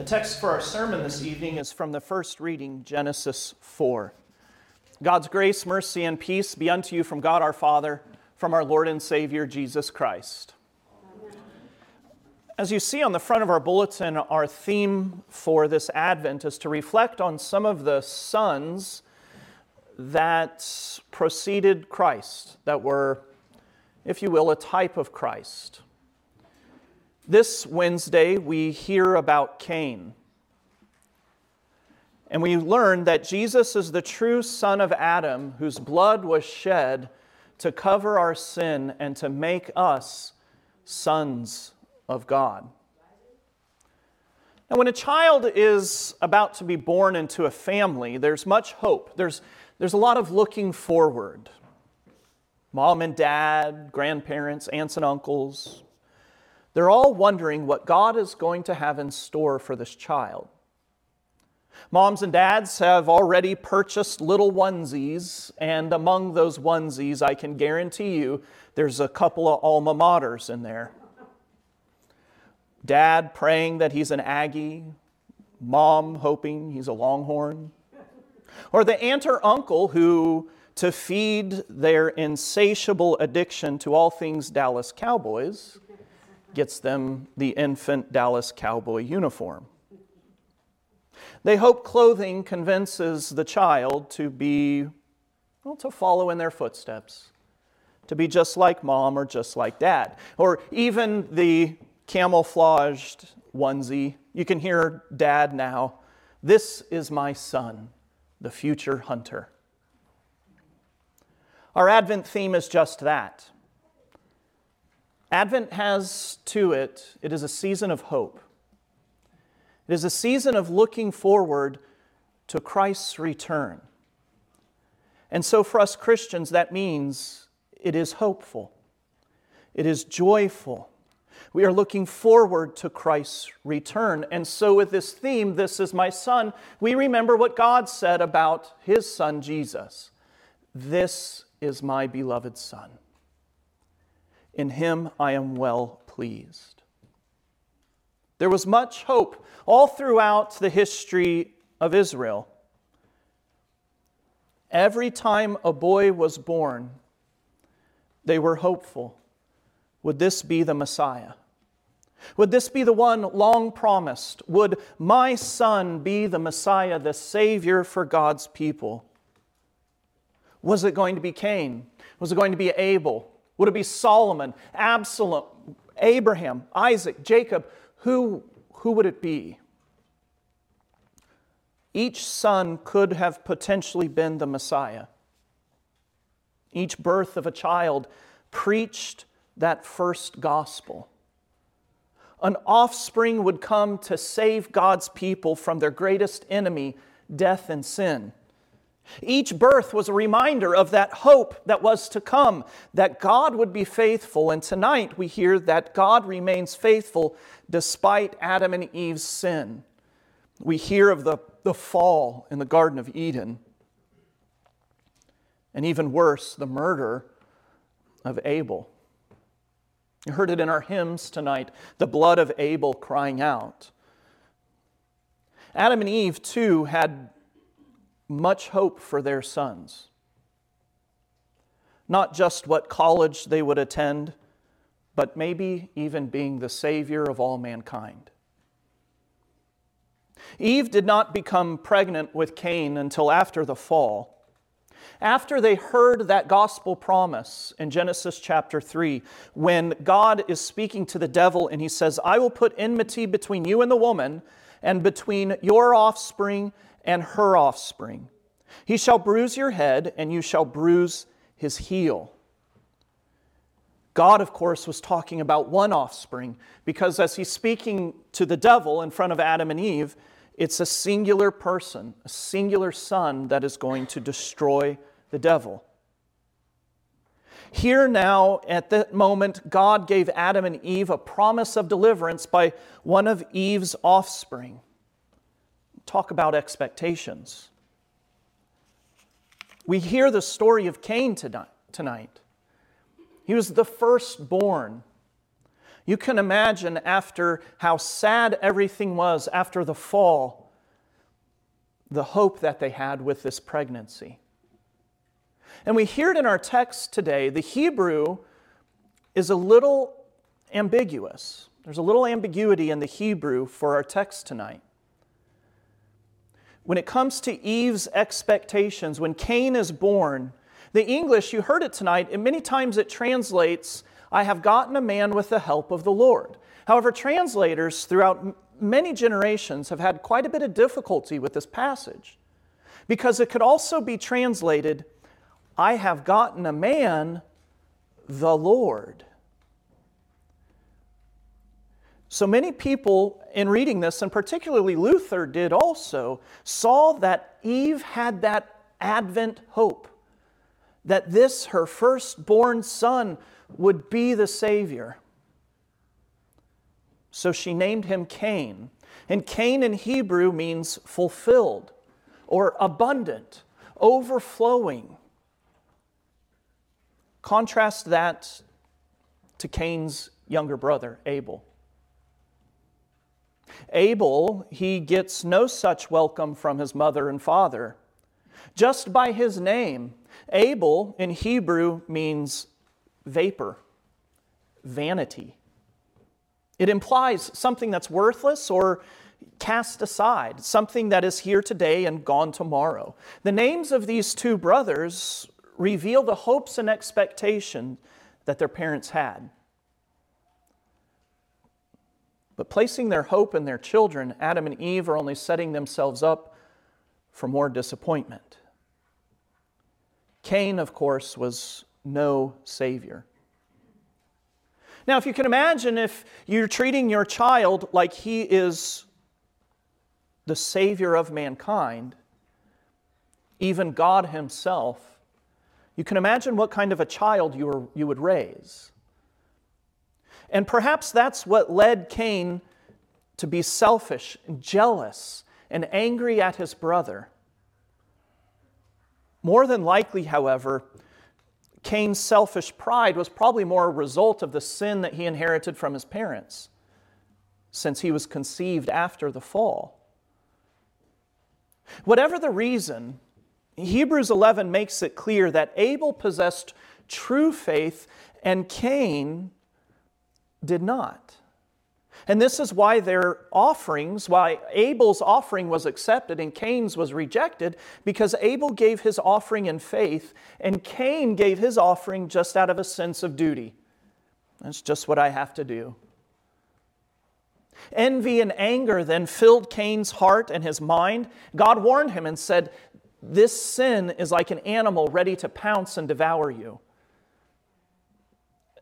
The text for our sermon this evening is from the first reading, Genesis 4. God's grace, mercy, and peace be unto you from God our Father, from our Lord and Savior Jesus Christ. As you see on the front of our bulletin, our theme for this Advent is to reflect on some of the sons that preceded Christ, that were, if you will, a type of Christ. This Wednesday, we hear about Cain. And we learn that Jesus is the true son of Adam, whose blood was shed to cover our sin and to make us sons of God. Now, when a child is about to be born into a family, there's much hope. There's, there's a lot of looking forward. Mom and dad, grandparents, aunts and uncles, they're all wondering what God is going to have in store for this child. Moms and dads have already purchased little onesies, and among those onesies, I can guarantee you there's a couple of alma maters in there. Dad praying that he's an Aggie, mom hoping he's a Longhorn. Or the aunt or uncle who, to feed their insatiable addiction to all things Dallas Cowboys, gets them the infant Dallas Cowboy uniform. They hope clothing convinces the child to be, well, to follow in their footsteps, to be just like mom or just like dad. Or even the camouflaged onesie. You can hear dad now. This is my son, the future hunter. Our Advent theme is just that Advent has to it, it is a season of hope. It is a season of looking forward to Christ's return. And so, for us Christians, that means it is hopeful, it is joyful. We are looking forward to Christ's return. And so, with this theme, This is my Son, we remember what God said about His Son, Jesus. This is my beloved Son. In him I am well pleased. There was much hope all throughout the history of Israel. Every time a boy was born, they were hopeful. Would this be the Messiah? Would this be the one long promised? Would my son be the Messiah, the Savior for God's people? Was it going to be Cain? Was it going to be Abel? Would it be Solomon, Absalom, Abraham, Isaac, Jacob? Who, who would it be? Each son could have potentially been the Messiah. Each birth of a child preached that first gospel. An offspring would come to save God's people from their greatest enemy, death and sin. Each birth was a reminder of that hope that was to come, that God would be faithful. And tonight we hear that God remains faithful despite Adam and Eve's sin. We hear of the, the fall in the Garden of Eden. And even worse, the murder of Abel. You heard it in our hymns tonight the blood of Abel crying out. Adam and Eve, too, had much hope for their sons. Not just what college they would attend, but maybe even being the Savior of all mankind. Eve did not become pregnant with Cain until after the fall. After they heard that gospel promise in Genesis chapter 3, when God is speaking to the devil and he says, I will put enmity between you and the woman, and between your offspring and her offspring. He shall bruise your head, and you shall bruise his heel. God, of course, was talking about one offspring because as he's speaking to the devil in front of Adam and Eve, it's a singular person, a singular son that is going to destroy the devil. Here now, at that moment, God gave Adam and Eve a promise of deliverance by one of Eve's offspring. Talk about expectations. We hear the story of Cain tonight. He was the firstborn. You can imagine after how sad everything was after the fall, the hope that they had with this pregnancy. And we hear it in our text today. The Hebrew is a little ambiguous. There's a little ambiguity in the Hebrew for our text tonight. When it comes to Eve's expectations, when Cain is born, the English, you heard it tonight, and many times it translates, I have gotten a man with the help of the Lord. However, translators throughout many generations have had quite a bit of difficulty with this passage because it could also be translated, I have gotten a man, the Lord. So many people in reading this, and particularly Luther did also, saw that Eve had that Advent hope that this, her firstborn son, would be the Savior. So she named him Cain. And Cain in Hebrew means fulfilled or abundant, overflowing. Contrast that to Cain's younger brother, Abel. Abel, he gets no such welcome from his mother and father. Just by his name, Abel in Hebrew means vapor, vanity. It implies something that's worthless or cast aside, something that is here today and gone tomorrow. The names of these two brothers reveal the hopes and expectation that their parents had. But placing their hope in their children, Adam and Eve are only setting themselves up for more disappointment. Cain, of course, was no savior. Now, if you can imagine if you're treating your child like he is the savior of mankind, even God himself, you can imagine what kind of a child you, were, you would raise. And perhaps that's what led Cain to be selfish jealous and angry at his brother. More than likely, however, Cain's selfish pride was probably more a result of the sin that he inherited from his parents, since he was conceived after the fall. Whatever the reason, Hebrews 11 makes it clear that Abel possessed true faith and Cain did not. And this is why their offerings, why Abel's offering was accepted and Cain's was rejected, because Abel gave his offering in faith and Cain gave his offering just out of a sense of duty. That's just what I have to do. Envy and anger then filled Cain's heart and his mind. God warned him and said, This sin is like an animal ready to pounce and devour you.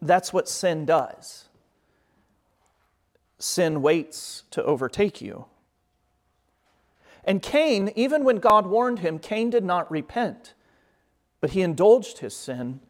That's what sin does sin waits to overtake you. And Cain, even when God warned him, Cain did not repent, but he indulged his sin.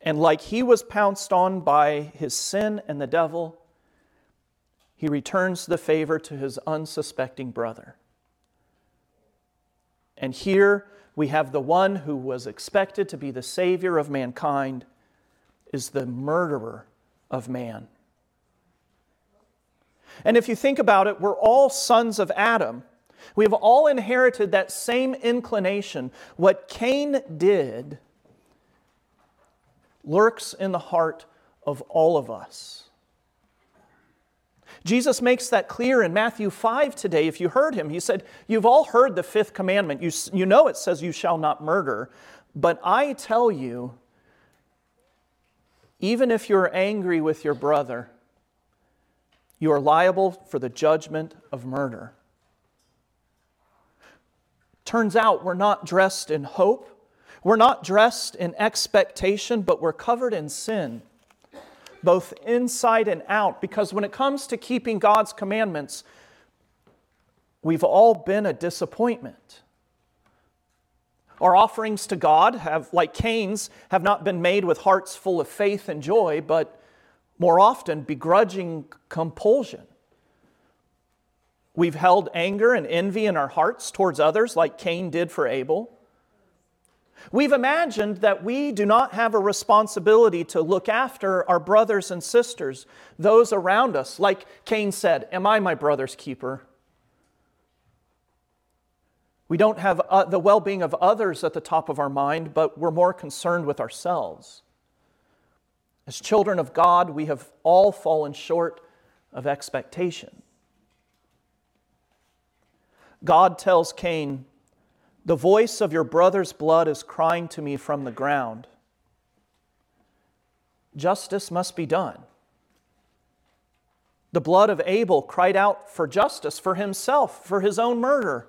And like he was pounced on by his sin and the devil, he returns the favor to his unsuspecting brother. And here we have the one who was expected to be the Savior of mankind is the murderer of man. And if you think about it, we're all sons of Adam. We have all inherited that same inclination. What Cain did lurks in the heart of all of us. Jesus makes that clear in Matthew 5 today. If you heard him, he said, You've all heard the fifth commandment. You, you know it says, You shall not murder. But I tell you, even if you're angry with your brother, you are liable for the judgment of murder. Turns out we're not dressed in hope, we're not dressed in expectation, but we're covered in sin, both inside and out, because when it comes to keeping God's commandments, we've all been a disappointment. Our offerings to God have, like Cain's, have not been made with hearts full of faith and joy, but more often begrudging compulsion. We've held anger and envy in our hearts towards others, like Cain did for Abel. We've imagined that we do not have a responsibility to look after our brothers and sisters, those around us. Like Cain said, Am I my brother's keeper? We don't have uh, the well being of others at the top of our mind, but we're more concerned with ourselves. As children of God, we have all fallen short of expectation. God tells Cain, The voice of your brother's blood is crying to me from the ground. Justice must be done. The blood of Abel cried out for justice for himself, for his own murder.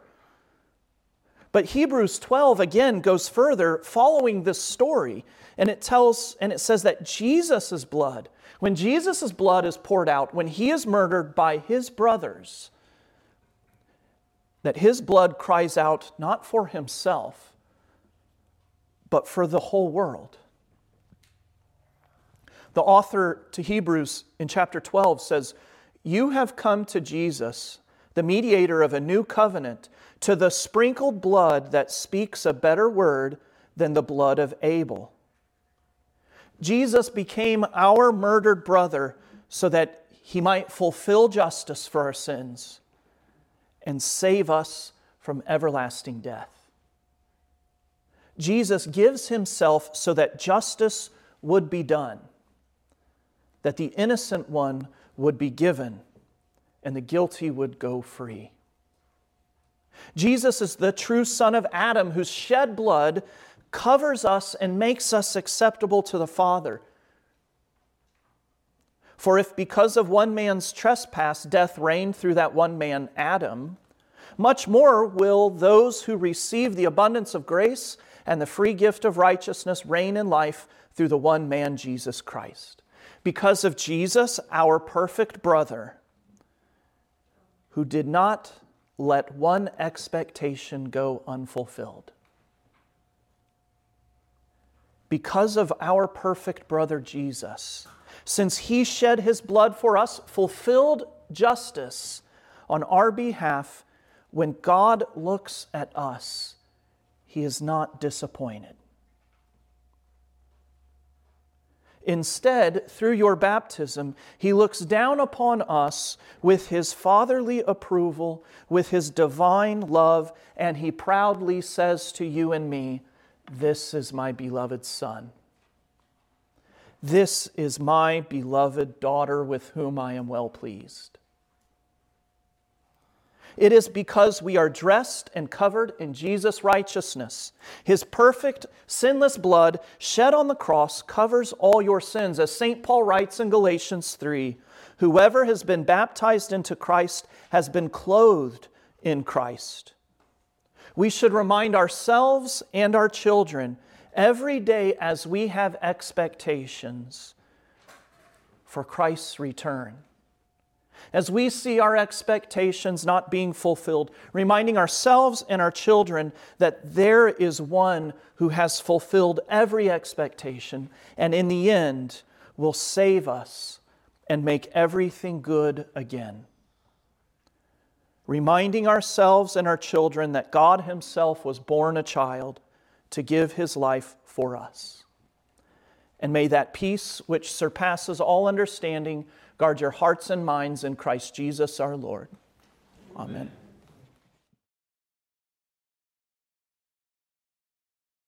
But Hebrews 12 again goes further following this story and it tells and it says that Jesus' blood, when Jesus' blood is poured out, when he is murdered by his brothers, that his blood cries out not for himself, but for the whole world. The author to Hebrews in chapter 12 says, You have come to Jesus, the mediator of a new covenant, to the sprinkled blood that speaks a better word than the blood of Abel. Jesus became our murdered brother so that he might fulfill justice for our sins and save us from everlasting death. Jesus gives himself so that justice would be done, that the innocent one would be given, and the guilty would go free. Jesus is the true Son of Adam whose shed blood covers us and makes us acceptable to the Father. For if because of one man's trespass death reigned through that one man, Adam, much more will those who receive the abundance of grace and the free gift of righteousness reign in life through the one man, Jesus Christ. Because of Jesus, our perfect brother, who did not let one expectation go unfulfilled because of our perfect brother Jesus, since he shed his blood for us, fulfilled justice on our behalf, when God looks at us, he is not disappointed. Instead, through your baptism, he looks down upon us with his fatherly approval, with his divine love, and he proudly says to you and me, this is my beloved Son. This is my beloved daughter with whom I am well pleased. It is because we are dressed and covered in Jesus' righteousness. His perfect, sinless blood shed on the cross covers all your sins. As St. Paul writes in Galatians 3 Whoever has been baptized into Christ has been clothed in Christ. We should remind ourselves and our children every day as we have expectations for Christ's return. As we see our expectations not being fulfilled, reminding ourselves and our children that there is one who has fulfilled every expectation and in the end will save us and make everything good again reminding ourselves and our children that God Himself was born a child to give His life for us. And may that peace which surpasses all understanding guard your hearts and minds in Christ Jesus our Lord. Amen. Amen.